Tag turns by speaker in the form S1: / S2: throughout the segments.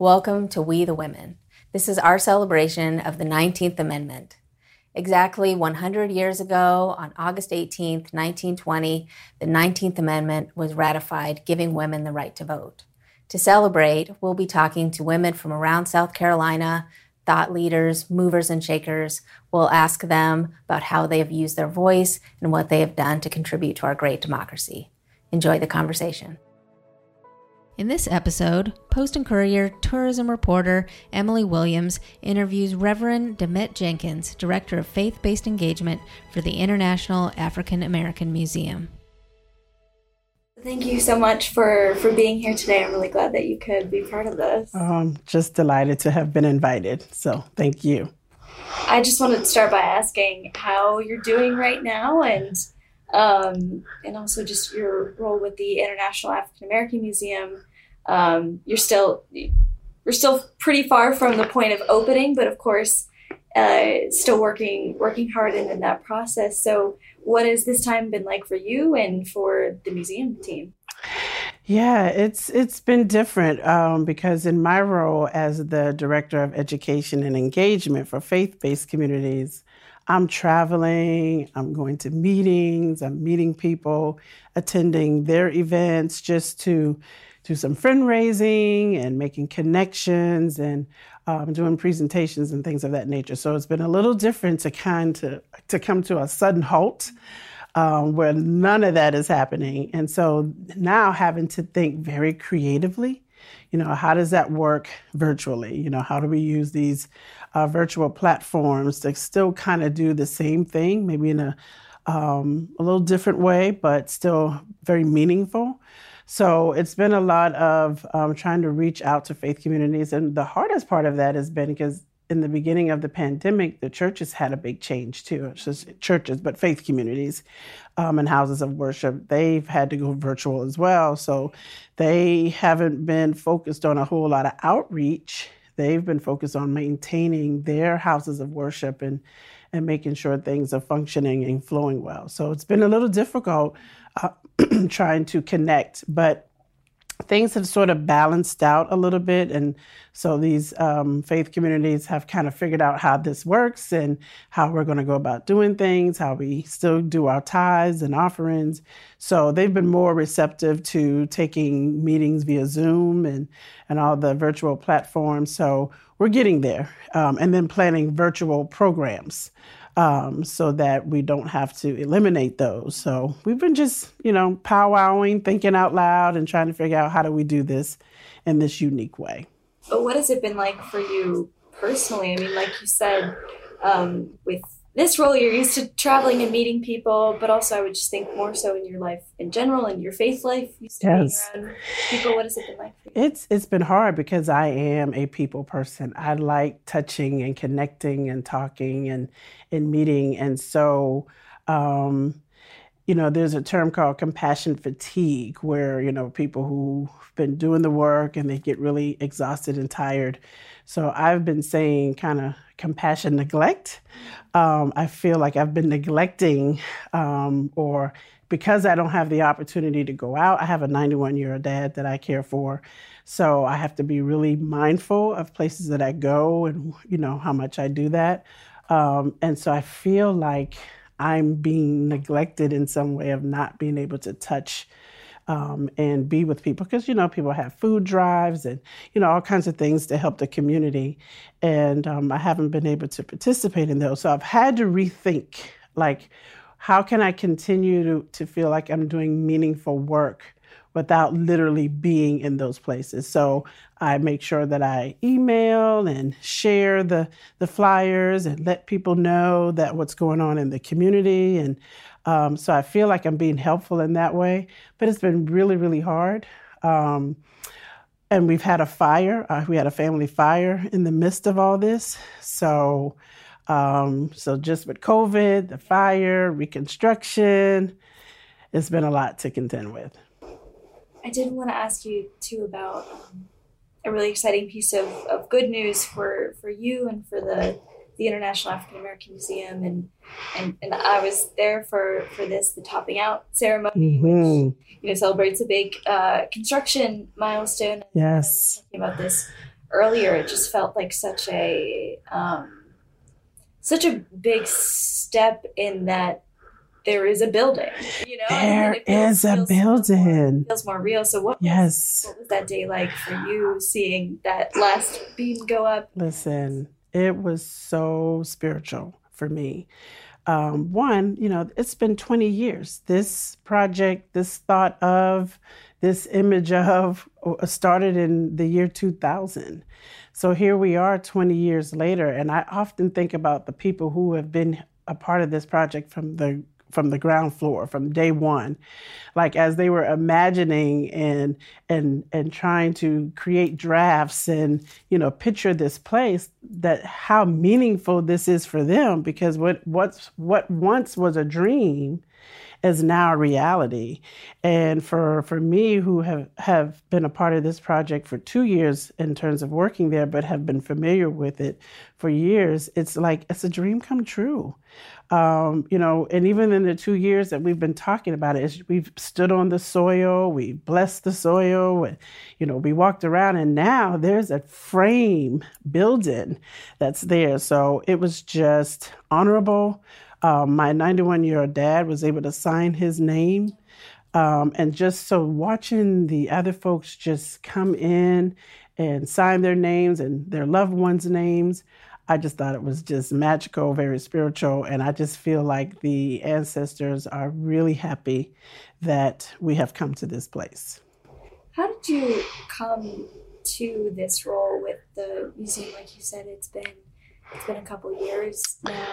S1: Welcome to We the Women. This is our celebration of the 19th Amendment. Exactly 100 years ago, on August 18, 1920, the 19th Amendment was ratified, giving women the right to vote. To celebrate, we'll be talking to women from around South Carolina, thought leaders, movers, and shakers. We'll ask them about how they have used their voice and what they have done to contribute to our great democracy. Enjoy the conversation. In this episode, Post and Courier tourism reporter Emily Williams interviews Reverend Demette Jenkins, Director of Faith Based Engagement for the International African American Museum.
S2: Thank you so much for, for being here today. I'm really glad that you could be part of this.
S3: Um, just delighted to have been invited. So thank you.
S2: I just wanted to start by asking how you're doing right now and um, and also just your role with the International African American Museum. Um, you're still we're still pretty far from the point of opening, but of course, uh, still working working hard in, in that process. So, what has this time been like for you and for the museum team?
S3: Yeah, it's it's been different um, because in my role as the director of education and engagement for faith-based communities, I'm traveling, I'm going to meetings, I'm meeting people, attending their events just to do some friend raising and making connections and um, doing presentations and things of that nature. So it's been a little different to kind to to come to a sudden halt um, where none of that is happening. And so now having to think very creatively, you know, how does that work virtually? You know, how do we use these uh, virtual platforms to still kind of do the same thing, maybe in a um, a little different way, but still very meaningful. So it's been a lot of um, trying to reach out to faith communities. And the hardest part of that has been because in the beginning of the pandemic, the churches had a big change too. Churches, but faith communities um, and houses of worship, they've had to go virtual as well. So they haven't been focused on a whole lot of outreach. They've been focused on maintaining their houses of worship and and making sure things are functioning and flowing well. So it's been a little difficult uh, trying to connect, but things have sort of balanced out a little bit. And so these um, faith communities have kind of figured out how this works and how we're going to go about doing things, how we still do our tithes and offerings. So they've been more receptive to taking meetings via Zoom and, and all the virtual platforms. So we're getting there. Um, and then planning virtual programs um, so that we don't have to eliminate those. So we've been just, you know, powwowing, thinking out loud, and trying to figure out how do we do this in this unique way.
S2: But what has it been like for you personally? I mean, like you said, um, with this role, you're used to traveling and meeting people, but also I would just think more so in your life in general and your faith life. Used yes. people. What has it been like for you?
S3: It's it's been hard because I am a people person. I like touching and connecting and talking and and meeting, and so. Um, you know, there's a term called compassion fatigue where, you know, people who've been doing the work and they get really exhausted and tired. So I've been saying kind of compassion neglect. Um, I feel like I've been neglecting um, or because I don't have the opportunity to go out, I have a 91 year old dad that I care for. So I have to be really mindful of places that I go and, you know, how much I do that. Um, and so I feel like I'm being neglected in some way of not being able to touch um, and be with people because you know people have food drives and you know all kinds of things to help the community and um, i haven't been able to participate in those so i've had to rethink like how can i continue to, to feel like i'm doing meaningful work without literally being in those places. So I make sure that I email and share the the flyers and let people know that what's going on in the community. And um, so I feel like I'm being helpful in that way. But it's been really, really hard. Um, and we've had a fire. Uh, we had a family fire in the midst of all this. So, um, so just with COVID, the fire, reconstruction, it's been a lot to contend with.
S2: I did want to ask you too about um, a really exciting piece of, of good news for, for you and for the the International African American Museum, and, and and I was there for for this the topping out ceremony, mm-hmm. which you know celebrates a big uh, construction milestone.
S3: Yes,
S2: talking about this earlier, it just felt like such a um, such a big step in that there is a building. You know,
S3: there is a building.
S2: More, feels more real. So what?
S3: Yes.
S2: Was, what was that day like for you? Seeing that last beam go up.
S3: Listen, it was so spiritual for me. Um, one, you know, it's been 20 years. This project, this thought of, this image of uh, started in the year 2000. So here we are 20 years later, and I often think about the people who have been a part of this project from the from the ground floor from day one like as they were imagining and and and trying to create drafts and you know picture this place that how meaningful this is for them because what what's what once was a dream is now a reality. And for for me, who have have been a part of this project for two years in terms of working there, but have been familiar with it for years, it's like it's a dream come true. Um, you know, and even in the two years that we've been talking about it, we've stood on the soil, we blessed the soil, and, you know, we walked around, and now there's a frame building that's there. So it was just honorable. Um, my 91 year old dad was able to sign his name. Um, and just so watching the other folks just come in and sign their names and their loved ones' names, I just thought it was just magical, very spiritual. And I just feel like the ancestors are really happy that we have come to this place.
S2: How did you come to this role with the museum? Like you said, it's been it's been a couple years now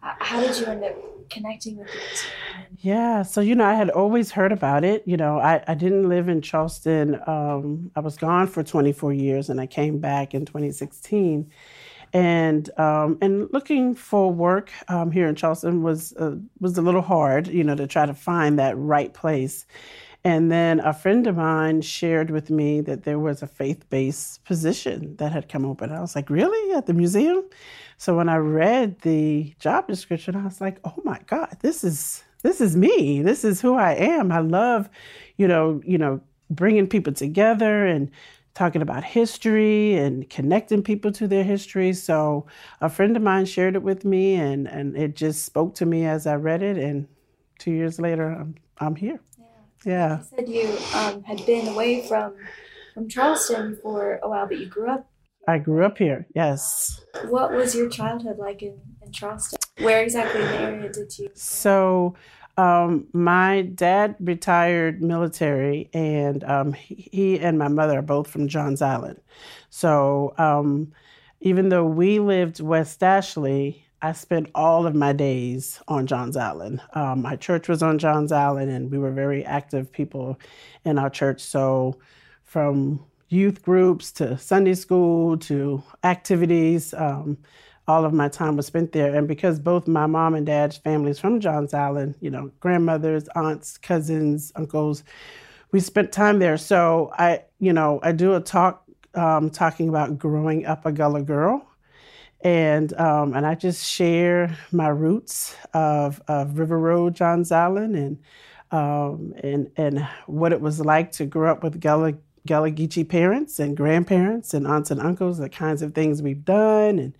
S2: how did you end up connecting with the museum?
S3: Yeah, so you know, I had always heard about it. You know, I, I didn't live in Charleston. Um, I was gone for 24 years, and I came back in 2016. And um, and looking for work um, here in Charleston was uh, was a little hard, you know, to try to find that right place. And then a friend of mine shared with me that there was a faith based position that had come open. I was like, really? At the museum? So when I read the job description, I was like, oh my God, this is this is me. This is who I am. I love, you know, you know, bringing people together and talking about history and connecting people to their history. So a friend of mine shared it with me and and it just spoke to me as I read it and 2 years later I'm I'm here. Yeah. yeah.
S2: You said you um, had been away from from Charleston for a while, but you grew up
S3: I grew up here, yes.
S2: What was your childhood like in, in Charleston? Where exactly in the area did you?
S3: So, um, my dad retired military, and um, he and my mother are both from Johns Island. So, um, even though we lived West Ashley, I spent all of my days on Johns Island. Um, my church was on Johns Island, and we were very active people in our church. So, from youth groups to Sunday school to activities. All of my time was spent there. And because both my mom and dad's families from Johns Island, you know, grandmothers, aunts, cousins, uncles, we spent time there. So I, you know, I do a talk um, talking about growing up a Gullah girl. And um, and I just share my roots of, of River Road, Johns Island, and um, and and what it was like to grow up with Gullah Gullah Geechee parents and grandparents and aunts and uncles, the kinds of things we've done and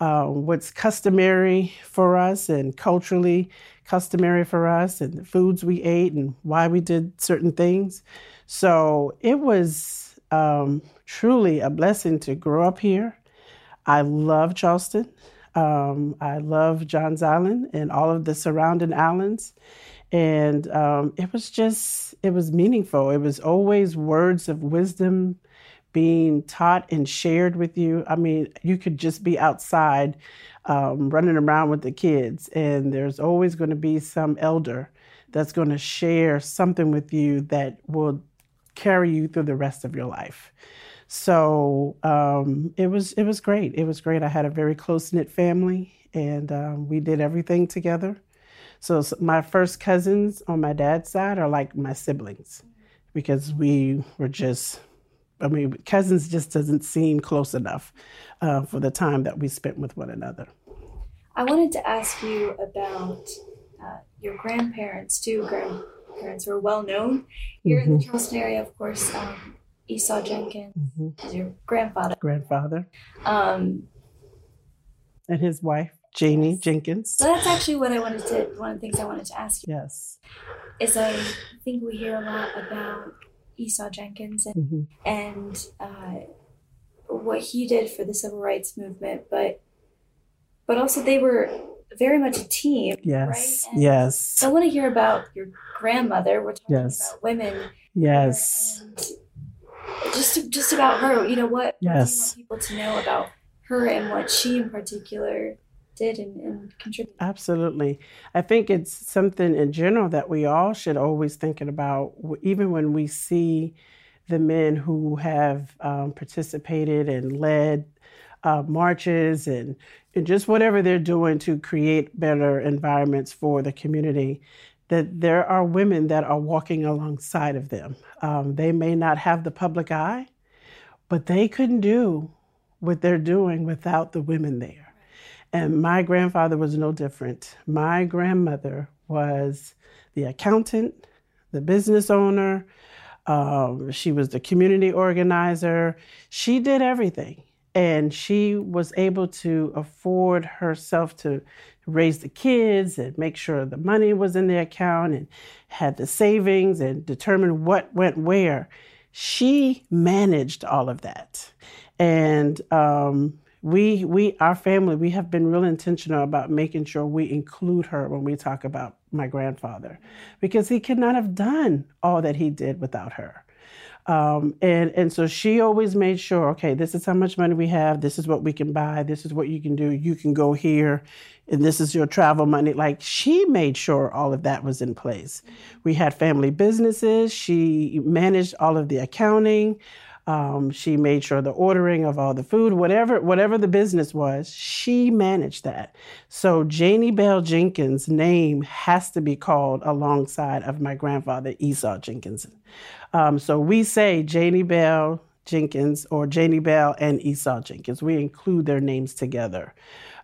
S3: uh, what's customary for us and culturally customary for us and the foods we ate and why we did certain things. So it was um, truly a blessing to grow up here. I love Charleston. Um, I love Johns Island and all of the surrounding islands and um, it was just it was meaningful it was always words of wisdom being taught and shared with you. I mean you could just be outside um, running around with the kids and there's always going to be some elder that's going to share something with you that will carry you through the rest of your life. So um, it was it was great. It was great. I had a very close-knit family and um, we did everything together. So, so my first cousins on my dad's side are like my siblings because we were just I mean, cousins just doesn't seem close enough uh, for the time that we spent with one another.
S2: I wanted to ask you about uh, your grandparents, too. Grandparents who are well known here mm-hmm. in the mm-hmm. Charleston area, of course. Um, Esau Jenkins, mm-hmm. your grandfather.
S3: Grandfather. Um, and his wife, Janie yes. Jenkins.
S2: So that's actually what I wanted to, one of the things I wanted to ask you.
S3: Yes.
S2: Is I think we hear a lot about Esau Jenkins and, mm-hmm. and uh, what he did for the civil rights movement, but but also they were very much a team.
S3: Yes. Right? yes.
S2: I want to hear about your grandmother. We're talking
S3: yes.
S2: about women.
S3: Yes.
S2: Just just about her. You know what?
S3: Yes.
S2: What do you want people to know about her and what she in particular did and, and contributed.
S3: Absolutely. I think it's something in general that we all should always thinking about, even when we see the men who have um, participated and led uh, marches and, and just whatever they're doing to create better environments for the community, that there are women that are walking alongside of them. Um, they may not have the public eye, but they couldn't do what they're doing without the women there. And my grandfather was no different. My grandmother was the accountant, the business owner, um, she was the community organizer. She did everything. And she was able to afford herself to raise the kids and make sure the money was in the account and had the savings and determine what went where. She managed all of that. And um, we we our family we have been real intentional about making sure we include her when we talk about my grandfather because he could not have done all that he did without her. Um, and and so she always made sure okay this is how much money we have. This is what we can buy. This is what you can do. You can go here and this is your travel money. Like she made sure all of that was in place. We had family businesses. She managed all of the accounting um, she made sure the ordering of all the food, whatever whatever the business was, she managed that. So Janie Bell Jenkins' name has to be called alongside of my grandfather Esau Jenkins. Um, so we say Janie Bell Jenkins or Janie Bell and Esau Jenkins. We include their names together.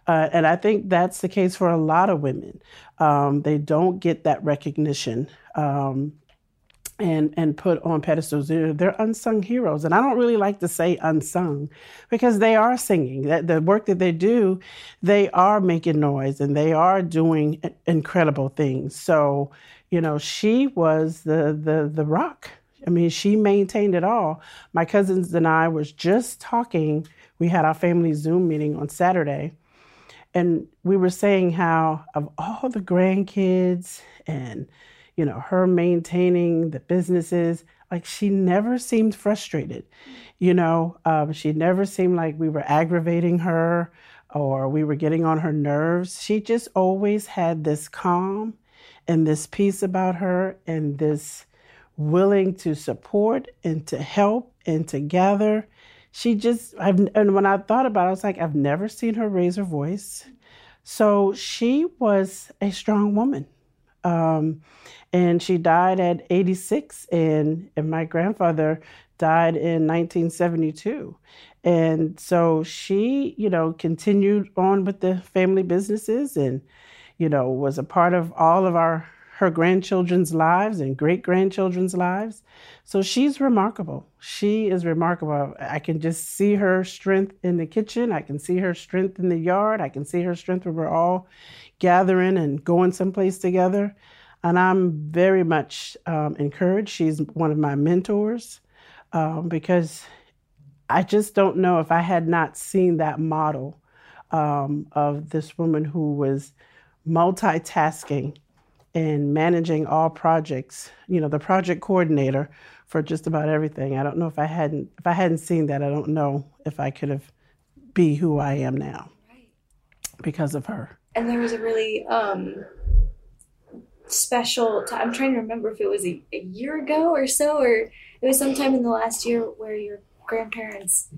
S3: Uh, and I think that's the case for a lot of women. Um, they don't get that recognition. Um, and and put on pedestals. They're, they're, unsung heroes, and I don't really like to say unsung because they are singing. That the work that they do, they are making noise and they are doing incredible things. So, you know, she was the the the rock. I mean, she maintained it all. My cousins and I was just talking. We had our family Zoom meeting on Saturday, and we were saying how of all the grandkids and you know, her maintaining the businesses. Like she never seemed frustrated, you know, um, she never seemed like we were aggravating her or we were getting on her nerves. She just always had this calm and this peace about her and this willing to support and to help and to gather. She just, I've, and when I thought about it, I was like, I've never seen her raise her voice. So she was a strong woman. Um, and she died at 86, and, and my grandfather died in 1972. And so she, you know, continued on with the family businesses and, you know, was a part of all of our her grandchildren's lives and great grandchildren's lives. So she's remarkable. She is remarkable. I can just see her strength in the kitchen. I can see her strength in the yard. I can see her strength when we're all gathering and going someplace together. And I'm very much um, encouraged. She's one of my mentors um, because I just don't know if I had not seen that model um, of this woman who was multitasking and managing all projects, you know, the project coordinator for just about everything. I don't know if I hadn't if I hadn't seen that, I don't know if I could have be who I am now. Right. Because of her.
S2: And there was a really um special time. I'm trying to remember if it was a, a year ago or so, or it was sometime in the last year where your grandparents'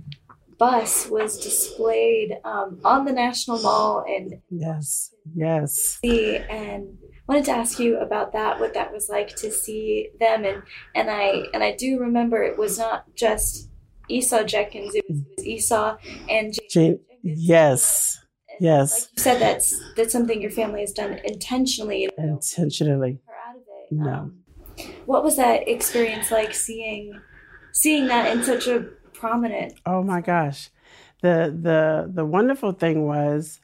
S2: bus was displayed um, on the National Mall. And
S3: yes, yes.
S2: See, and wanted to ask you about that, what that was like to see them, and and I and I do remember it was not just Esau Jenkins; it was, it was Esau and
S3: Jane. Jane yes. Yes.
S2: Like you said, that's that's something your family has done intentionally.
S3: Intentionally.
S2: Out of it.
S3: No.
S2: Um, what was that experience like seeing seeing that in such a prominent.
S3: Oh my gosh, the the the wonderful thing was,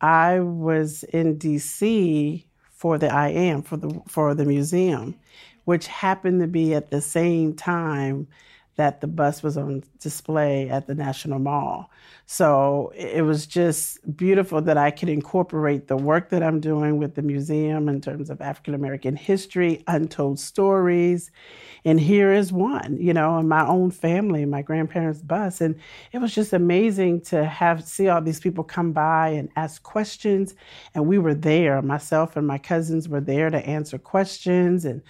S3: I was in D.C. for the I am for the for the museum, which happened to be at the same time that the bus was on display at the National Mall. So it was just beautiful that I could incorporate the work that I'm doing with the museum in terms of African American history, untold stories. And here is one, you know, in my own family, my grandparents' bus. And it was just amazing to have see all these people come by and ask questions. And we were there. Myself and my cousins were there to answer questions and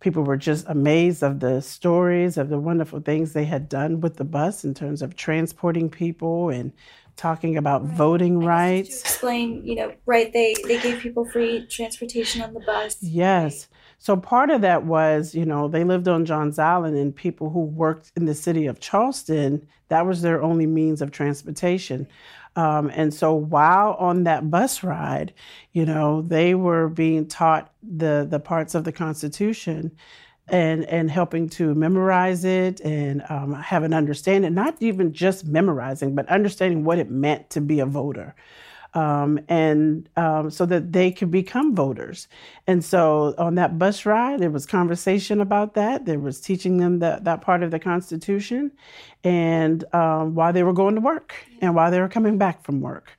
S3: people were just amazed of the stories of the wonderful things they had done with the bus in terms of transporting people and talking about right. voting rights.
S2: explain, you know, right? They they gave people free transportation on the bus.
S3: Yes. So part of that was, you know, they lived on Johns Island, and people who worked in the city of Charleston, that was their only means of transportation. Um, and so while on that bus ride, you know, they were being taught the the parts of the Constitution and and helping to memorize it and um, have an understanding, not even just memorizing, but understanding what it meant to be a voter um, and um, so that they could become voters. And so on that bus ride, there was conversation about that. There was teaching them that, part of the Constitution, and um, they were going to work and while they were coming back from work.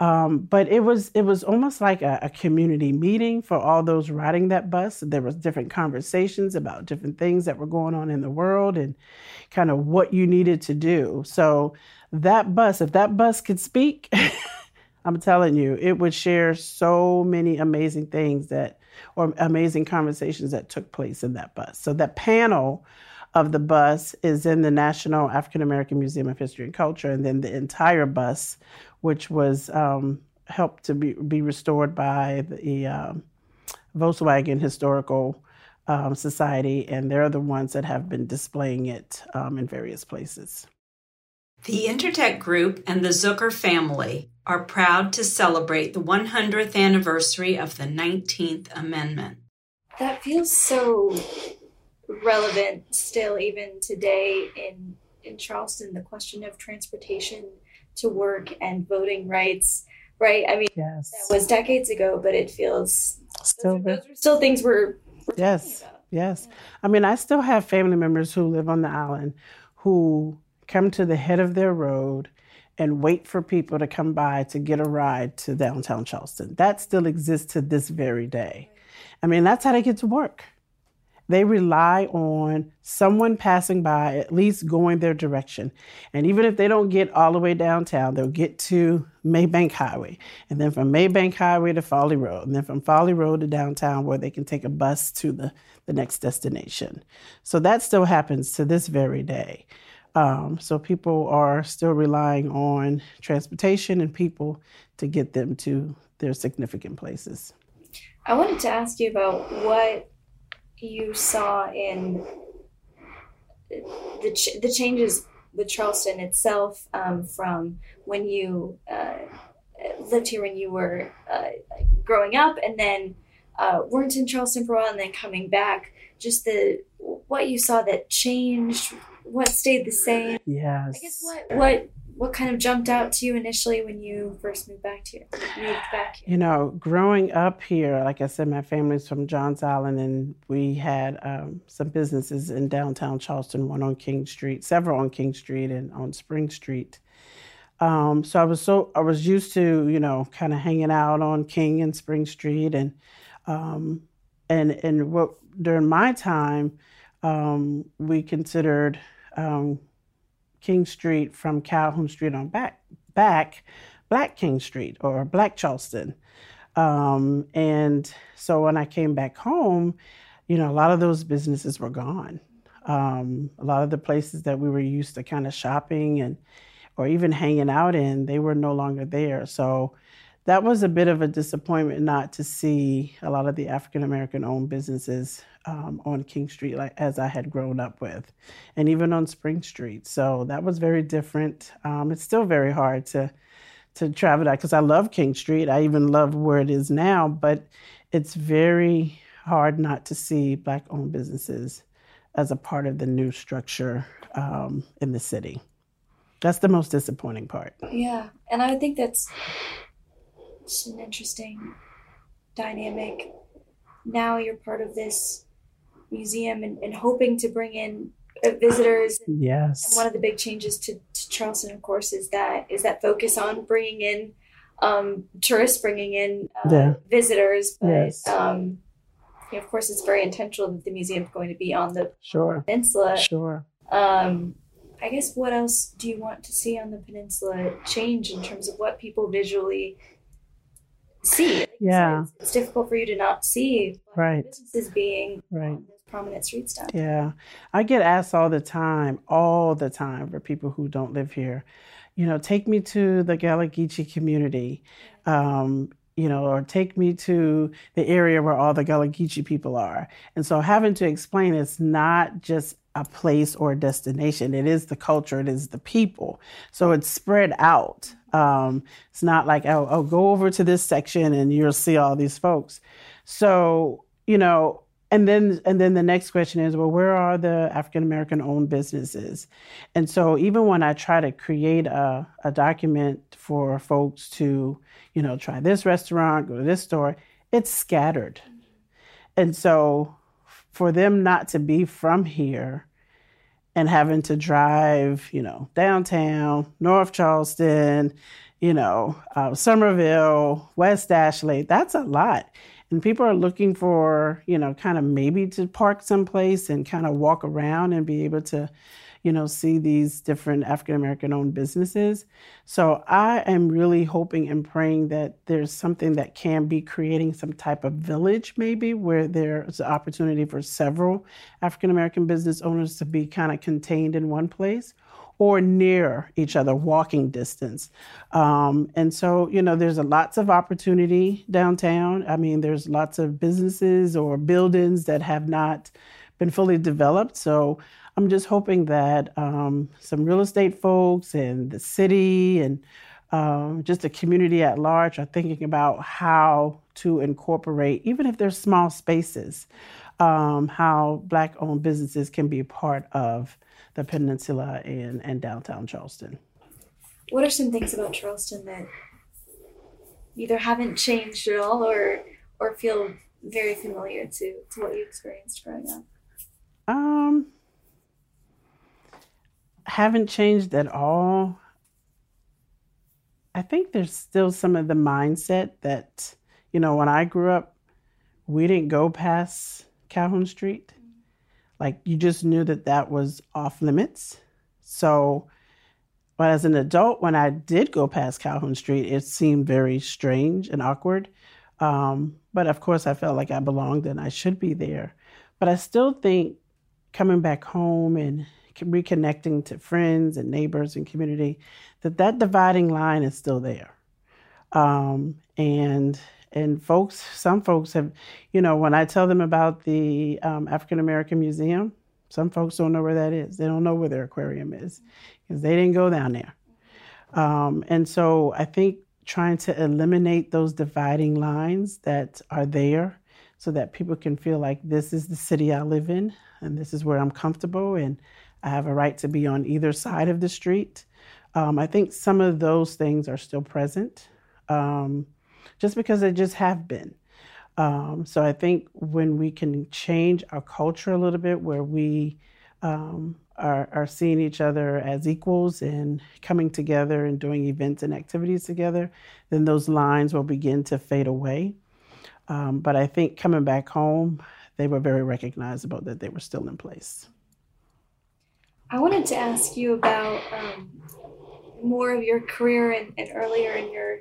S3: Um, but it was it was almost like a, a, community meeting for all those riding that bus. There was different conversations about different things that were going on in the world and kind of what you needed to do. So that bus, if that bus could speak. I'm telling you, it would share so many amazing things that, or amazing conversations that took place in that bus. So that panel of the bus is in the National African American Museum of History and Culture, and then the entire bus, which was um, helped to be, be restored by the um, Volkswagen Historical um, Society, and they're the ones that have been displaying it um, in various places.
S4: The Intertech Group and the Zucker family are proud to celebrate the 100th anniversary of the 19th Amendment.
S2: That feels so relevant still, even today in, in Charleston, the question of transportation to work and voting rights, right? I mean, yes. that was decades ago, but it feels still, those are, those are still things we're, we're
S3: yes, yes. I mean, I still have family members who live on the island who come to the head of their road and wait for people to come by to get a ride to downtown Charleston. That still exists to this very day. I mean, that's how they get to work. They rely on someone passing by, at least going their direction. And even if they don't get all the way downtown, they'll get to Maybank Highway. And then from Maybank Highway to Folly Road. And then from Folly Road to downtown, where they can take a bus to the, the next destination. So that still happens to this very day. Um, so people are still relying on transportation and people to get them to their significant places.
S2: I wanted to ask you about what you saw in the, ch- the changes with Charleston itself um, from when you uh, lived here when you were uh, growing up and then uh, weren't in Charleston for a while and then coming back. Just the what you saw that changed what stayed the same?
S3: Yes.
S2: I guess what what what kind of jumped out to you initially when you first moved back to moved back here?
S3: You know, growing up here, like I said, my family's from Johns Island, and we had um, some businesses in downtown Charleston, one on King Street, several on King Street, and on Spring Street. Um, so I was so I was used to you know kind of hanging out on King and Spring Street, and um, and and what during my time um, we considered um, King Street from Calhoun Street on back, back Black King Street or Black Charleston. Um, and so when I came back home, you know, a lot of those businesses were gone. Um, a lot of the places that we were used to kind of shopping and or even hanging out in, they were no longer there. So that was a bit of a disappointment not to see a lot of the African American owned businesses um, on King Street, like as I had grown up with, and even on Spring Street. So that was very different. Um, it's still very hard to to travel that because I love King Street. I even love where it is now, but it's very hard not to see black owned businesses as a part of the new structure um, in the city. That's the most disappointing part.
S2: Yeah, and I think that's an interesting dynamic. Now you're part of this museum and, and hoping to bring in uh, visitors.
S3: Yes.
S2: And one of the big changes to, to Charleston, of course, is that is that focus on bringing in um, tourists, bringing in uh,
S3: Yeah.
S2: visitors. But
S3: Yes.
S2: um, yeah, of course, it's very intentional that the museum is going to be on the
S3: Sure.
S2: peninsula.
S3: Sure.
S2: Um, I guess what else do you want to see on the peninsula change in terms of what people visually see? Like
S3: Yeah.
S2: it's, it's difficult for you to not see
S3: Right.
S2: businesses being
S3: Right.
S2: Prominent streets down.
S3: Yeah. I get asked all the time, all the time for people who don't live here, you know, take me to the Geechee community, um, you know, or take me to the area where all the Geechee people are. And so having to explain it's not just a place or a destination, it is the culture, it is the people. So it's spread out. Um, it's not like, oh, oh, go over to this section and you'll see all these folks. So, you know, and then and then the next question is well where are the african american owned businesses? And so even when i try to create a, a document for folks to you know try this restaurant go to this store it's scattered. And so for them not to be from here and having to drive you know downtown north charleston you know uh, summerville west ashley that's a lot and people are looking for you know kind of maybe to park someplace and kind of walk around and be able to you know see these different african american owned businesses. So i am really hoping and praying that there's something that can be creating some type of village maybe where there's an opportunity for several african american business owners to be kind of contained in one place or near each other, walking distance. Um, and so, you know, there's a lots of opportunity downtown. I mean, there's lots of businesses or buildings that have not been fully developed. So I'm just hoping that um, some real estate folks and the city and um, just the community at large are thinking about how to incorporate, even if there's small spaces, um, how Black owned businesses can be part of the peninsula and, and downtown Charleston.
S2: What are some things about Charleston that either haven't changed at all or or feel very familiar to, to what you experienced growing up?
S3: Um, haven't changed at all. I think there's still some of the mindset that, you know, when I grew up, we didn't go past Calhoun Street. Like you just knew that that was off limits. So, but as an adult, when I did go past Calhoun Street, it seemed very strange and awkward. Um, but of course, I felt like I belonged and I should be there. But I still think coming back home and reconnecting to friends and neighbors and community, that that dividing line is still there. Um, and and folks, some folks have, you know, when I tell them about the um, African American Museum, some folks don't know where that is. They don't know where their aquarium is because they didn't go down there. Um, and so I think trying to eliminate those dividing lines that are there so that people can feel like this is the city I live in and this is where I'm comfortable and I have a right to be on either side of the street. Um, I think some of those things are still present um, just because they just have been. Um, so I think when we can change our culture a little bit where we um, are, are seeing each other as equals and coming together and doing events and activities together, then those lines will begin to fade away. Um, but I think coming back home, they were very recognizable that they were still in place.
S2: I wanted to ask you about um, more of your career and, and earlier in your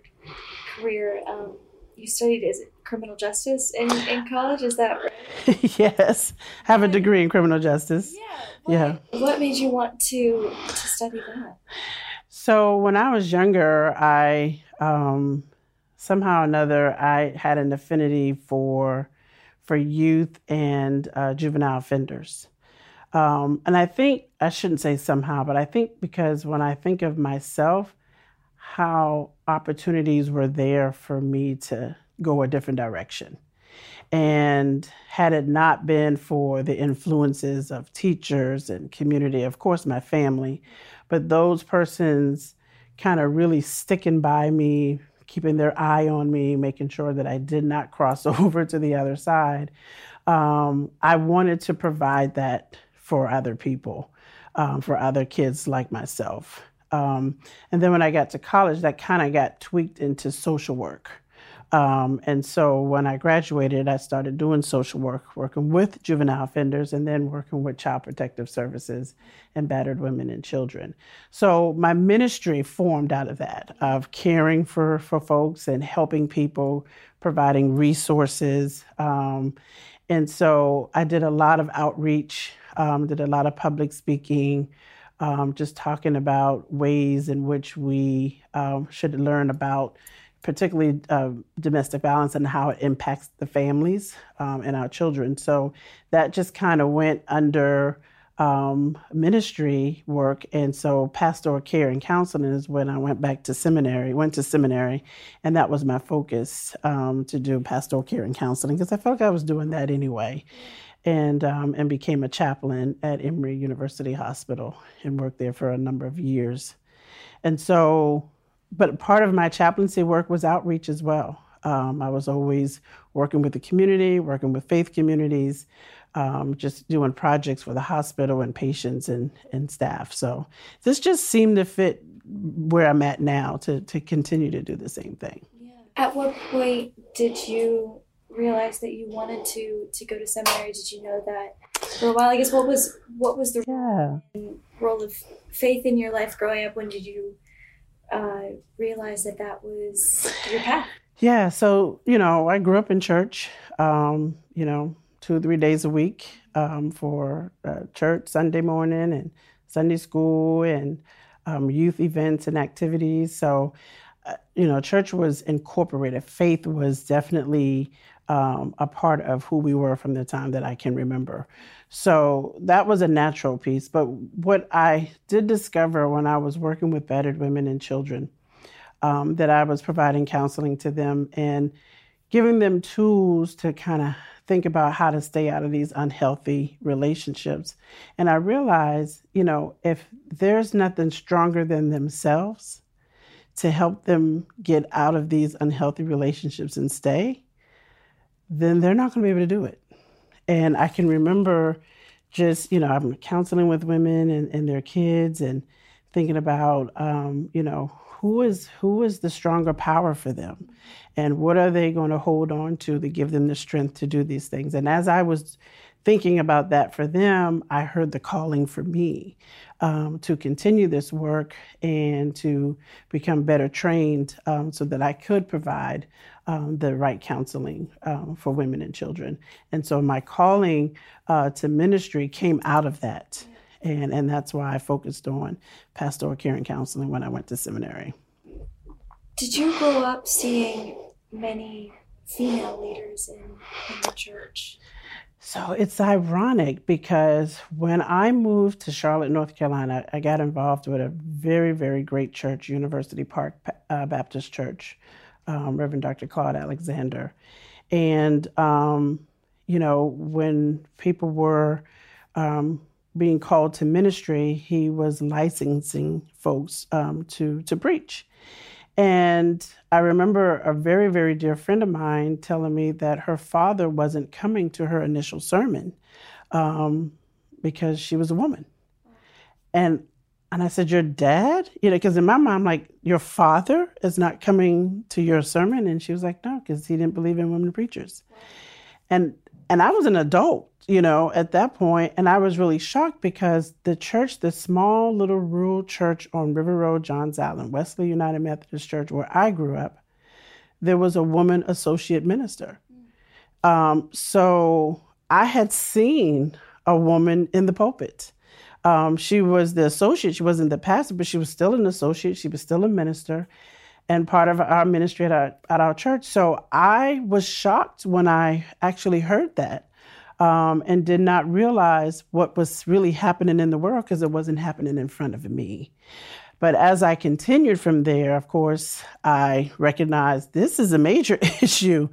S2: career. Um, you studied is it criminal justice in, in college? Is that right?
S3: yes, have a degree in criminal justice.
S2: Yeah.
S3: Yeah.
S2: What made you want to to study that?
S3: So when I was younger, I um, somehow or another I had an affinity for for youth and uh, juvenile offenders. Um, and I think I shouldn't say somehow, but I think because when I think of myself, how opportunities were there for me to go a different direction. And had it not been for the influences of teachers and community, of course, my family, but those persons kind of really sticking by me, keeping their eye on me, making sure that I did not cross over to the other side. Um, I wanted to provide that for other people, um, for other kids like myself. Um, and then when I got to college, that kind of got tweaked into social work. Um, and so when I graduated, I started doing social work, working with juvenile offenders, and then working with child protective services and battered women and children. So my ministry formed out of that, of caring for, for folks and helping people, providing resources. Um, and so I did a lot of outreach, um, did a lot of public speaking, um, just talking about ways in which we um, should learn about particularly uh, domestic violence and how it impacts the families um, and our children. So that just kind of went under um, ministry work. And so pastoral care and counseling is when I went back to seminary, went to seminary, and that was my focus um, to do pastoral care and counseling because I felt like I was doing that anyway. And, um, and became a chaplain at Emory University Hospital and worked there for a number of years. And so but part of my chaplaincy work was outreach as well. Um, I was always working with the community, working with faith communities, um, just doing projects for the hospital and patients and, and staff. So this just seemed to fit where I'm at now to, to continue to do the same thing.
S2: Yeah. At what point did you realize that you wanted to to go to seminary? Did you know that for a while? I guess what was what was the
S3: yeah.
S2: role of faith in your life growing up? When did you uh, realize that that was your path?
S3: Yeah, so you know, I grew up in church. Um, you know, two or three days a week um, for uh, church Sunday morning and Sunday school and um, youth events and activities. So, uh, you know, church was incorporated. Faith was definitely um, a part of who we were from the time that I can remember. So that was a natural piece. But what I did discover when I was working with battered women and children, um, that I was providing counseling to them and giving them tools to kind of think about how to stay out of these unhealthy relationships. And I realized, you know, if there's nothing stronger than themselves to help them get out of these unhealthy relationships and stay, then they're not going to be able to do it. And I can remember just, you know, I'm counseling with women and, and their kids and thinking about, um, you know, who is who is the stronger power for them and what are they going to hold on to to give them the strength to do these things and as i was thinking about that for them i heard the calling for me um, to continue this work and to become better trained um, so that i could provide um, the right counseling um, for women and children. And so my calling uh, to ministry came out of that. And, and that's why I focused on pastoral care and counseling when I went to seminary.
S2: Did you grow up seeing many female leaders in, in the church?
S3: So it's ironic because when I moved to Charlotte, North Carolina, I got involved with a very, very great church, University Park uh, Baptist Church, um, Reverend Dr. Claude Alexander. And, um, you know, when people were um, being called to ministry, he was licensing folks um, to, to preach. And I remember a very, very dear friend of mine telling me that her father wasn't coming to her initial sermon um, because she was a woman. And and I said, Your dad? You know, because in my mind, I'm like, Your father is not coming to your sermon? And she was like, No, because he didn't believe in women preachers. And and I was an adult, you know, at that point, and I was really shocked because the church, the small little rural church on River Road, Johns Island, Wesley United Methodist Church, where I grew up, there was a woman associate minister. Um, so I had seen a woman in the pulpit. Um, she was the associate. She wasn't the pastor, but she was still an associate. She was still a minister and part of our ministry at our, at our church. So I was shocked when I actually heard that um, and did not realize what was really happening in the world because it wasn't happening in front of me. But as I continued from there, of course, I recognized this is a major issue,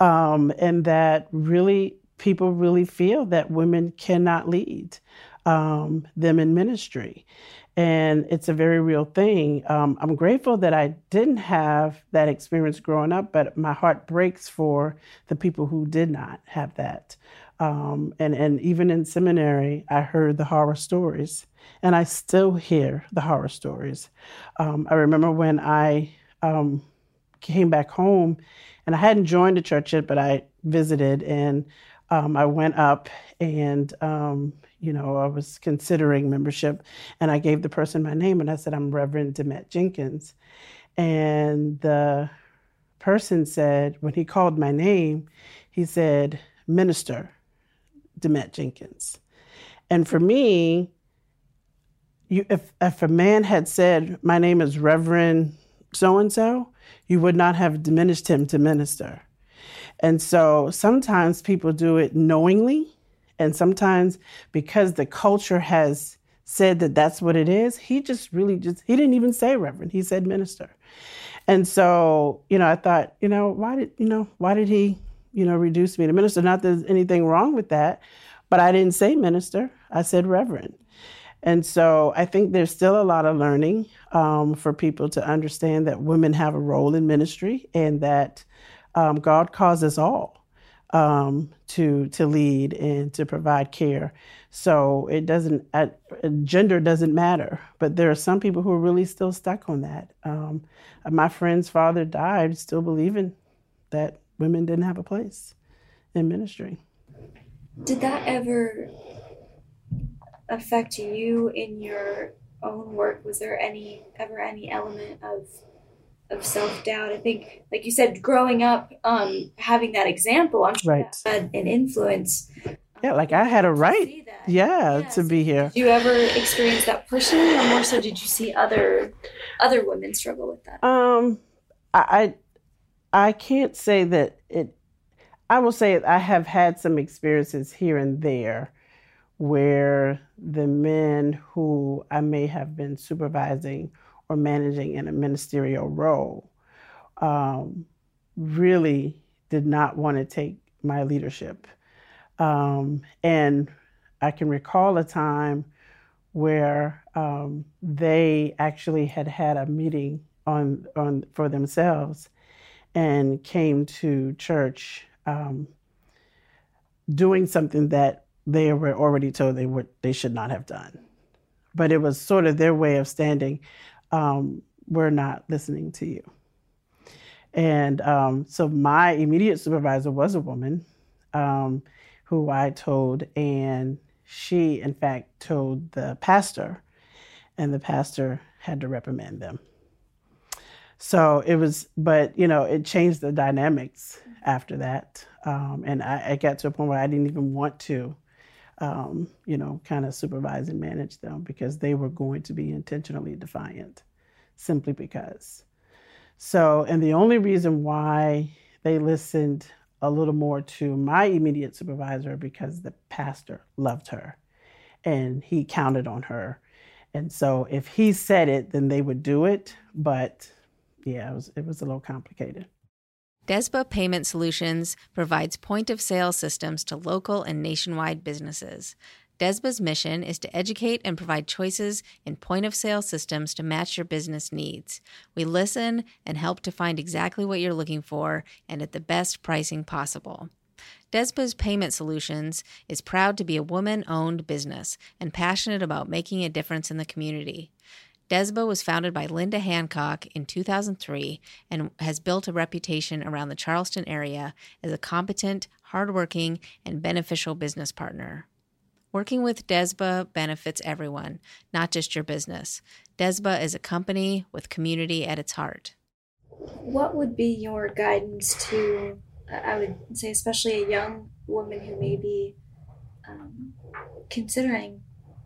S3: um, and that really people really feel that women cannot lead um, them in ministry. And it's a very real thing. Um, I'm grateful that I didn't have that experience growing up, but my heart breaks for the people who did not have that. Um, and, and even in seminary, I heard the horror stories, and I still hear the horror stories. Um, I remember when I um, came back home, and I hadn't joined the church yet, but I visited, and um, I went up and um, you know, I was considering membership, and I gave the person my name, and I said, I'm Reverend Demet Jenkins. And the person said, when he called my name, he said, Minister Demet Jenkins. And for me, you, if, if a man had said, My name is Reverend so and so, you would not have diminished him to minister. And so sometimes people do it knowingly and sometimes because the culture has said that that's what it is, he just really just, he didn't even say reverend, he said minister. And so, you know, I thought, you know, why did, you know, why did he, you know, reduce me to minister? Not that there's anything wrong with that, but I didn't say minister, I said reverend. And so I think there's still a lot of learning um, for people to understand that women have a role in ministry and that um, God calls us all um, to to lead and to provide care. So it doesn't uh, gender doesn't matter, but there are some people who are really still stuck on that. Um, my friend's father died still believing that women didn't have a place in ministry.
S2: Did that ever affect you in your own work? Was there any ever any element of of self doubt. I think, like you said, growing up, um, having that example, I'm sure
S3: right.
S2: had an influence.
S3: Yeah, like I had a right, yeah, to be here.
S2: Did you ever experience that personally, or more so, did you see other other women struggle with that?
S3: Um, I I can't say that it. I will say I have had some experiences here and there where the men who I may have been supervising or managing in a ministerial role um, really did not want to take my leadership. Um, and I can recall a time where um, they actually had had a meeting on, on for themselves and came to church um, doing something that they were already told they would they should not have done. But it was sort of their way of standing um, we're not listening to you. And um, so my immediate supervisor was a woman um, who I told, and she, in fact, told the pastor, and the pastor had to reprimand them. So it was, but you know, it changed the dynamics after that. Um, and I, I, got to a point where I didn't even want to, um, you know, kind of supervise and manage them because they were going to be intentionally defiant simply because. So, and the only reason why they listened a little more to my immediate supervisor because the pastor loved her and he counted on her. And so if he said it, then they would do it. But yeah, it was, it was a little complicated.
S1: DESBA Payment Solutions provides point of sale systems to local and nationwide businesses. DESBA's mission is to educate and provide choices in point of sale systems to match your business needs. We listen and help to find exactly what you're looking for and at the best pricing possible. DESBA's Payment Solutions is proud to be a woman owned business and passionate about making a difference in the community. DESBA was founded by Linda Hancock in 2003 and has built a reputation around the Charleston area as a competent, hardworking, and beneficial business partner. Working with DESBA benefits everyone, not just your business. DESBA is a company with community at its heart.
S2: What would be your guidance to, I would say, especially a young woman who may be um, considering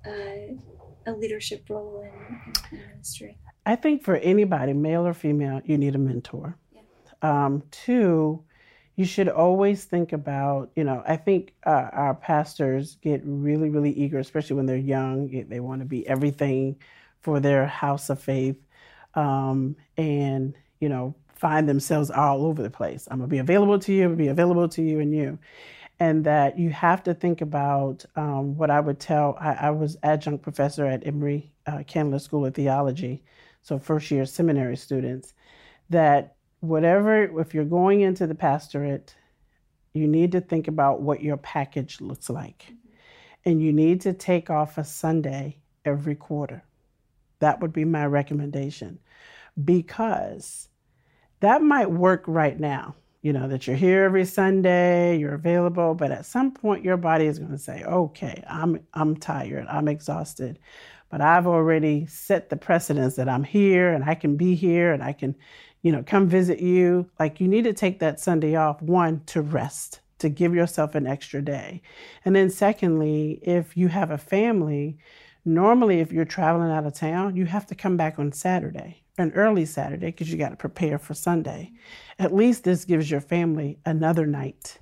S2: uh, a leadership role in, in, ministry?
S3: I think for anybody, male or female, you need a mentor. Yeah. Um, two, you should always think about, you know, I think uh, our pastors get really, really eager, especially when they're young. They want to be everything for their house of faith um, and, you know, find themselves all over the place. I'm going to be available to you, be available to you and you. And that you have to think about um, what I would tell. I, I, was adjunct professor at Emory uh, Candler School of Theology, so first year seminary students, that whatever, if you're going into the pastorate, you need to think about what your package looks like. And you need to take off a Sunday every quarter. That would be my recommendation because that might work right now. You know, that you're here every Sunday, you're available, but at some point your body is going to say, okay, I'm, I'm tired, I'm exhausted, but I've already set the precedence that I'm here and I can be here and I can, you know, come visit you. Like you need to take that Sunday off, one, to rest, to give yourself an extra day. And then secondly, if you have a family, Normally, if you're traveling out of town, you have to come back on Saturday, an early Saturday, because you got to prepare for Sunday. At least this gives your family another night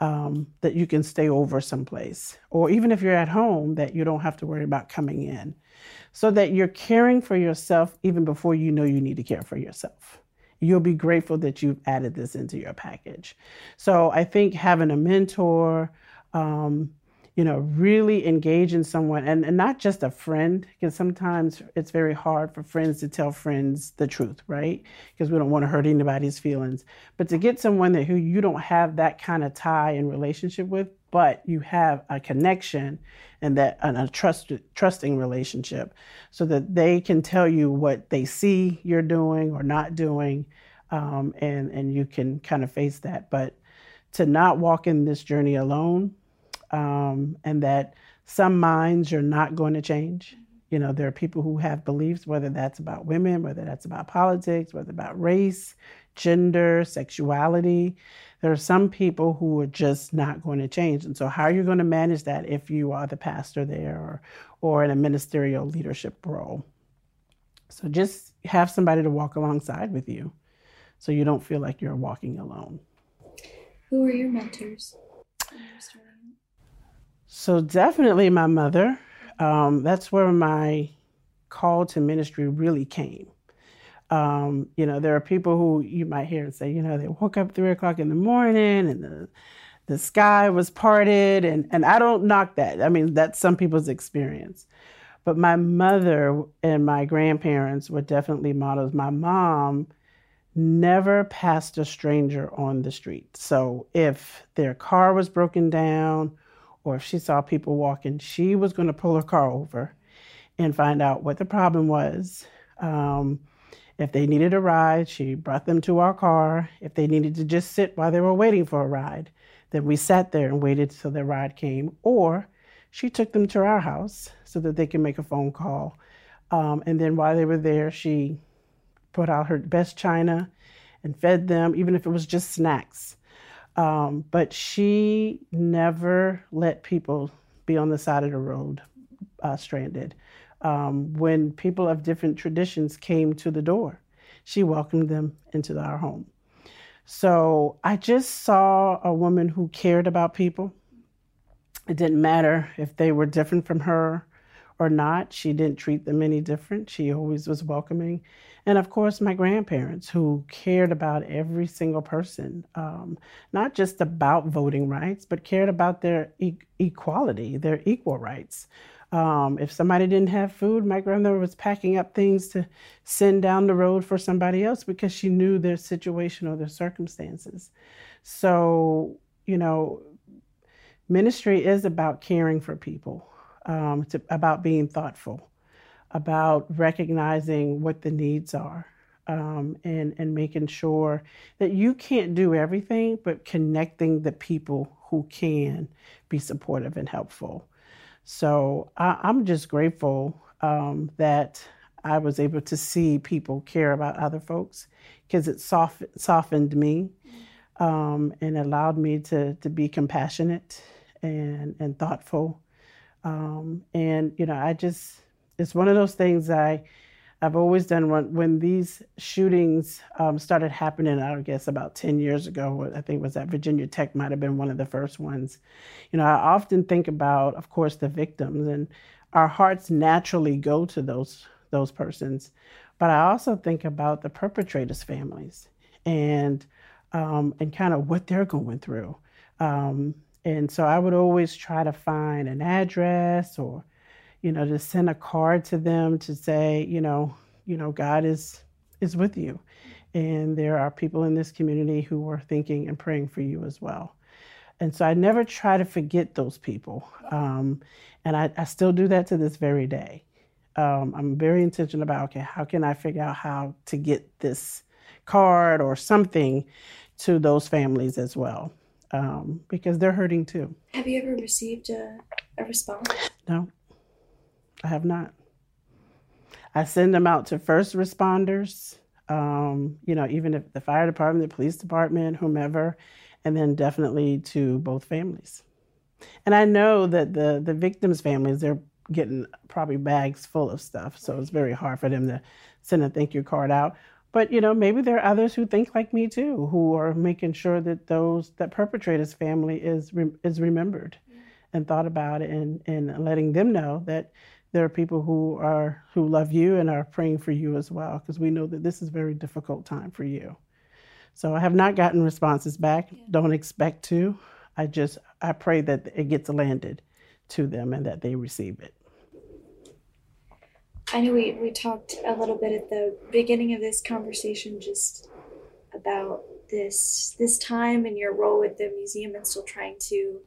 S3: um, that you can stay over someplace. Or even if you're at home, that you don't have to worry about coming in. So that you're caring for yourself even before you know you need to care for yourself. You'll be grateful that you've added this into your package. So I think having a mentor, um, you know, really engage in someone and, and not just a friend, because sometimes it's very hard for friends to tell friends the truth, right? Because we don't want to hurt anybody's feelings. But to get someone that who you don't have that kind of tie and relationship with, but you have a connection and that and a trust trusting relationship so that they can tell you what they see you're doing or not doing um, and and you can kind of face that but to not walk in this journey alone um, and that some minds are not going to change. You know, there are people who have beliefs, whether that's about women, whether that's about politics, whether about race, gender, sexuality. There are some people who are just not going to change. And so, how are you going to manage that if you are the pastor there or, or in a ministerial leadership role? So, just have somebody to walk alongside with you so you don't feel like you're walking alone.
S2: Who are your mentors?
S3: So definitely my mother. Um, that's where my call to ministry really came. Um, you know, there are people who you might hear and say, you know, they woke up three o'clock in the morning and the the sky was parted, and and I don't knock that. I mean, that's some people's experience. But my mother and my grandparents were definitely models. My mom never passed a stranger on the street. So if their car was broken down or if she saw people walking, she was going to pull her car over and find out what the problem was. Um, if they needed a ride, she brought them to our car. If they needed to just sit while they were waiting for a ride, then we sat there and waited till their ride came. Or she took them to our house so that they could make a phone call. Um, and then while they were there, she put out her best china and fed them, even if it was just snacks. Um, but she never let people be on the side of the road uh, stranded. Um, when people of different traditions came to the door, she welcomed them into our home. So I just saw a woman who cared about people. It didn't matter if they were different from her or not. She didn't treat them any different. She always was welcoming. And of course, my grandparents who cared about every single person, um, not just about voting rights, but cared about their e- equality, their equal rights. Um, if somebody didn't have food, my grandmother was packing up things to send down the road for somebody else because she knew their situation or their circumstances. So, you know, ministry is about caring for people, um, it's about being thoughtful about recognizing what the needs are um, and, and making sure that you can't do everything, but connecting the people who can be supportive and helpful. So I, am just grateful um, that I was able to see people care about other folks because it soft, softened me um, and allowed me to, to be compassionate and, and thoughtful. Um, and, you know, I just, it's one of those things I I've always done when when these shootings um, started happening. I guess about ten years ago. I think was at Virginia Tech might have been one of the first ones. You know, I often think about, of course, the victims, and our hearts naturally go to those those persons, but I also think about the perpetrators' families and um, and kind of what they're going through. Um, and so I would always try to find an address or, you know, to send a card to them to say, you know, you know, God is is with you, and there are people in this community who are thinking and praying for you as well. And so I never try to forget those people, um, and I, I, still do that to this very day. Um, I'm very intentional about okay, how can I figure out how to get this card or something to those families as well um, because they're hurting too.
S2: Have you ever received a, a response?
S3: No, I have not. I send them out to first responders, um, you know, even if the fire department, the police department, whomever, and then definitely to both families. And I know that the the victims' families, they're getting probably bags full of stuff, so it's very hard for them to send a thank you card out. But you know, maybe there are others who think like me too, who are making sure that those that perpetrators' family is is remembered and thought about and and letting them know that there are people who are who love you and are praying for you as well, because we know that this is a very difficult time for you. So I have not gotten responses back. Yeah. Don't expect to. I just I pray that it gets landed to them and that they receive it.
S2: I know we, we talked a little bit at the beginning of this conversation just about this this time and your role with the museum and still trying to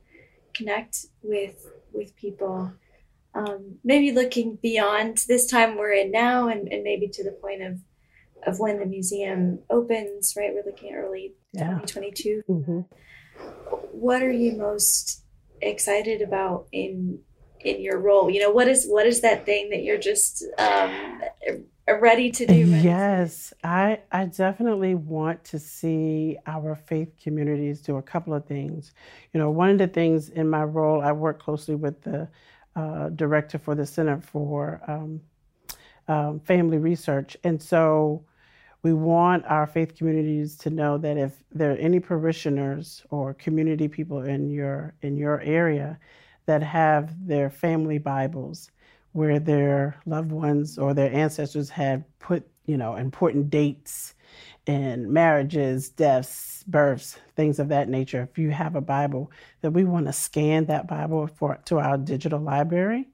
S2: connect with with people. Um, maybe looking beyond this time we're in now and, and maybe to the point of of when the museum opens, right? We're looking at early yeah. 2022. Mm-hmm. What are you most excited about in in your role you know what is what is that thing that you're just um, ready to do
S3: ready yes to do? i i definitely want to see our faith communities do a couple of things you know one of the things in my role i work closely with the uh, director for the center for um, um, family research. And so we want our faith communities to know that if there are any parishioners or community people in your in your area that have their family Bibles where their loved ones or their ancestors have put, you know, important dates and marriages, deaths, births, things of that nature. If you have a Bible, that we want to scan that Bible for to our digital library,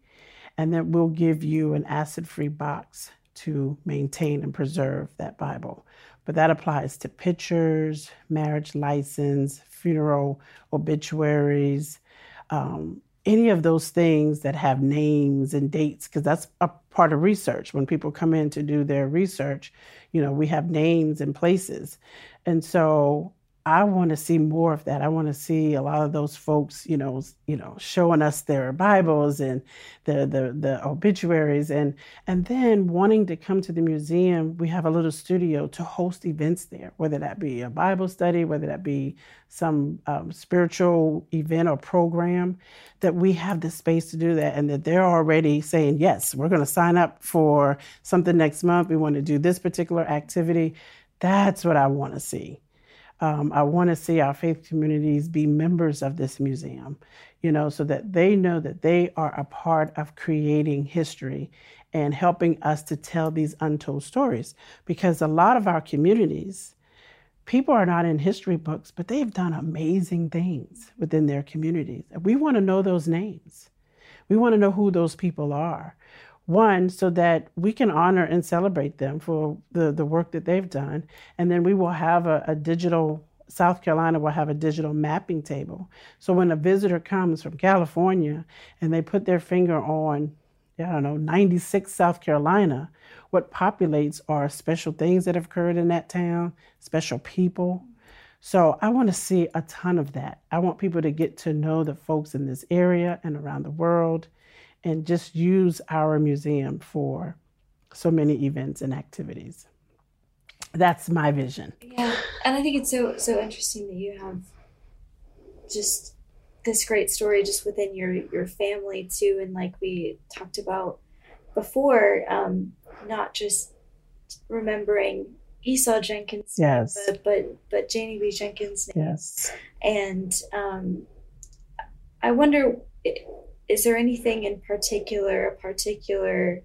S3: and then we'll give you an acid-free box to maintain and preserve that Bible. But that applies to pictures, marriage license, funeral obituaries, um, any of those things that have names and dates, because that's a part of research. When people come in to do their research, you know, we have names and places. And so I want to see more of that. I want to see a lot of those folks, you know, you know, showing us their Bibles and the the the obituaries, and and then wanting to come to the museum. We have a little studio to host events there, whether that be a Bible study, whether that be some um, spiritual event or program. That we have the space to do that, and that they're already saying, yes, we're going to sign up for something next month. We want to do this particular activity. That's what I want to see. Um, I want to see our faith communities be members of this museum, you know, so that they know that they are a part of creating history and helping us to tell these untold stories. Because a lot of our communities, people are not in history books, but they've done amazing things within their communities. We want to know those names. We want to know who those people are. One, so that we can honor and celebrate them for the, the work that they've done. And then we will have a, a digital, South Carolina will have a digital mapping table. So when a visitor comes from California and they put their finger on, I don't know, 96 South Carolina, what populates are special things that have occurred in that town, special people. So I want to see a ton of that. I want people to get to know the folks in this area and around the world and just use our museum for so many events and activities. That's my vision.
S2: Yeah, and I think it's so so interesting that you have just this great story just within your your family too, and like we talked about before, um, not just remembering Esau Jenkins,
S3: yes,
S2: but but, but Janie Lee Jenkins,
S3: yes,
S2: and um, I wonder is there anything in particular, a particular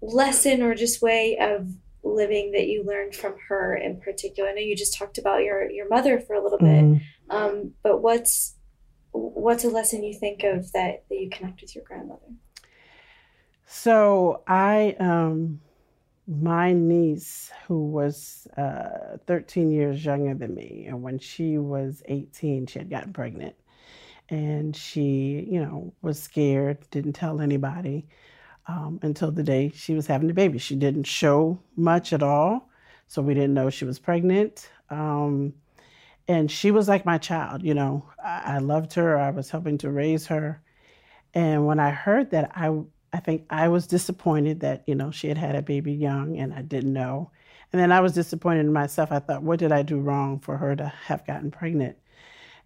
S2: lesson or just way of living that you learned from her in particular? I know you just talked about your your mother for a little bit, mm-hmm. um, but what's what's a lesson you think of that that you connect with your grandmother?
S3: So I, um, my niece, who was uh, 13 years younger than me, and when she was 18, she had gotten pregnant, and she, you know, was scared, didn't tell anybody um, until the day she was having the baby. She didn't show much at all, so we didn't know she was pregnant. Um, and she was like my child, you know. I, I loved her. I was helping to raise her. And when I heard that, I I think I was disappointed that, you know, she had had a baby young and I didn't know. And then I was disappointed in myself. I thought, what did I do wrong for her to have gotten pregnant?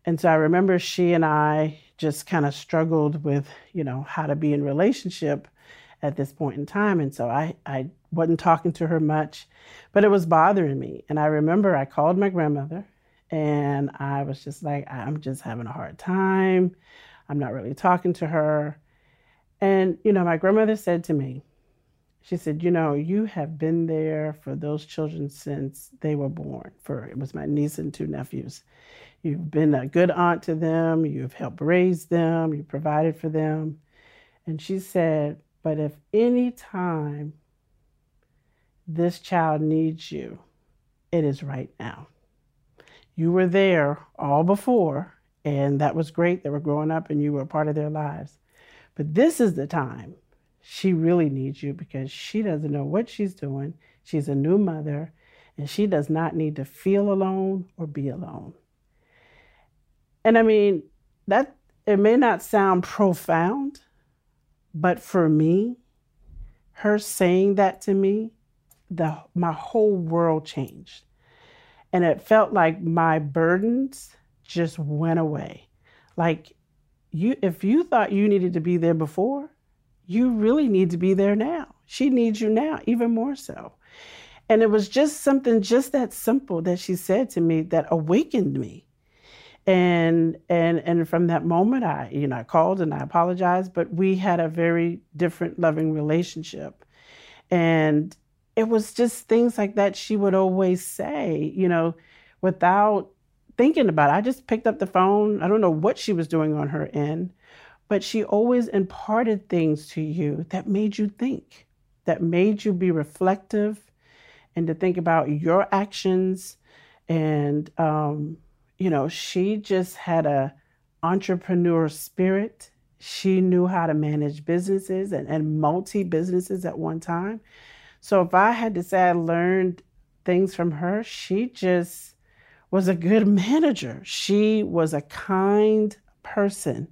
S3: And so I remember she and I just kind of struggled with, you know, how to be in relationship at this point in time. And so I, I wasn't talking to her much, but it was bothering me. And I remember I called my grandmother and I was just like, I'm just having a hard time. I'm not really talking to her. And, you know, my grandmother said to me, she said, You know, you have been there for those children since they were born. For it was my niece and two nephews. You've been a good aunt to them. You've helped raise them. You provided for them. And she said, But if any time this child needs you, it is right now. You were there all before, and that was great. They were growing up and you were a part of their lives. But this is the time she really needs you because she doesn't know what she's doing. She's a new mother and she does not need to feel alone or be alone. And I mean, that it may not sound profound, but for me, her saying that to me, the my whole world changed. And it felt like my burdens just went away. Like you if you thought you needed to be there before, you really need to be there now. She needs you now, even more so. And it was just something just that simple that she said to me that awakened me. And and and from that moment I, you know, I called and I apologized, but we had a very different loving relationship. And it was just things like that she would always say, you know, without thinking about it. I just picked up the phone. I don't know what she was doing on her end, but she always imparted things to you that made you think, that made you be reflective and to think about your actions. And, um, you know, she just had a entrepreneur spirit. She knew how to manage businesses and, and multi businesses at one time. So if I had to say I learned things from her, she just was a good manager. She was a kind person.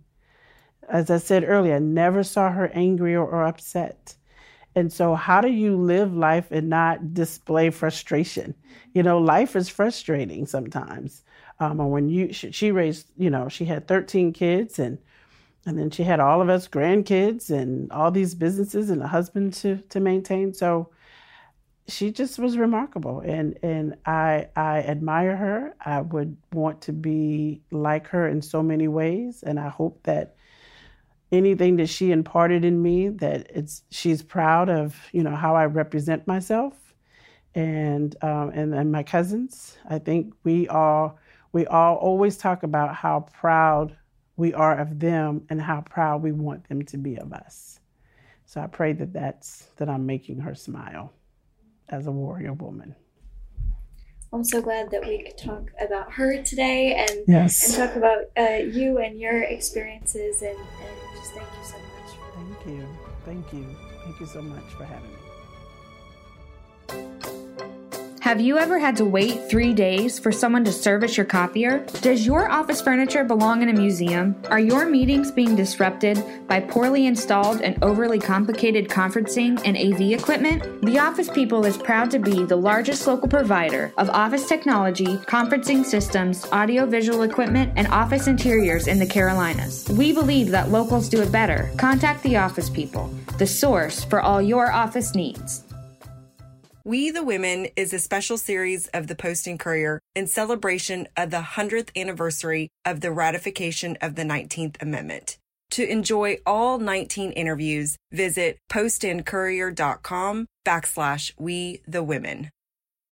S3: As I said earlier, I never saw her angry or, or upset. And so, how do you live life and not display frustration? You know, life is frustrating sometimes. Um, and when you, she, she raised, you know, she had 13 kids and and then she had all of us grandkids and all these businesses and a husband to to maintain. So she just was remarkable and and I I admire her. I would want to be like her in so many ways and I hope that anything that she imparted in me that it's she's proud of, you know, how I represent myself and um, and and my cousins. I think we all we all always talk about how proud we are of them and how proud we want them to be of us. So I pray that that's that I'm making her smile as a warrior woman.
S2: I'm so glad that we could talk about her today and
S3: yes.
S2: and talk about uh, you and your experiences and, and just thank you so much.
S3: thank you, thank you, thank you so much for having me.
S5: Have you ever had to wait three days for someone to service your copier? Does your office furniture belong in a museum? Are your meetings being disrupted by poorly installed and overly complicated conferencing and AV equipment? The Office People is proud to be the largest local provider of office technology, conferencing systems, audiovisual equipment, and office interiors in the Carolinas. We believe that locals do it better. Contact the Office People, the source for all your office needs.
S6: We the Women is a special series of the Post and Courier in celebration of the 100th anniversary of the ratification of the 19th Amendment. To enjoy all 19 interviews, visit postandcourier.com backslash we the women.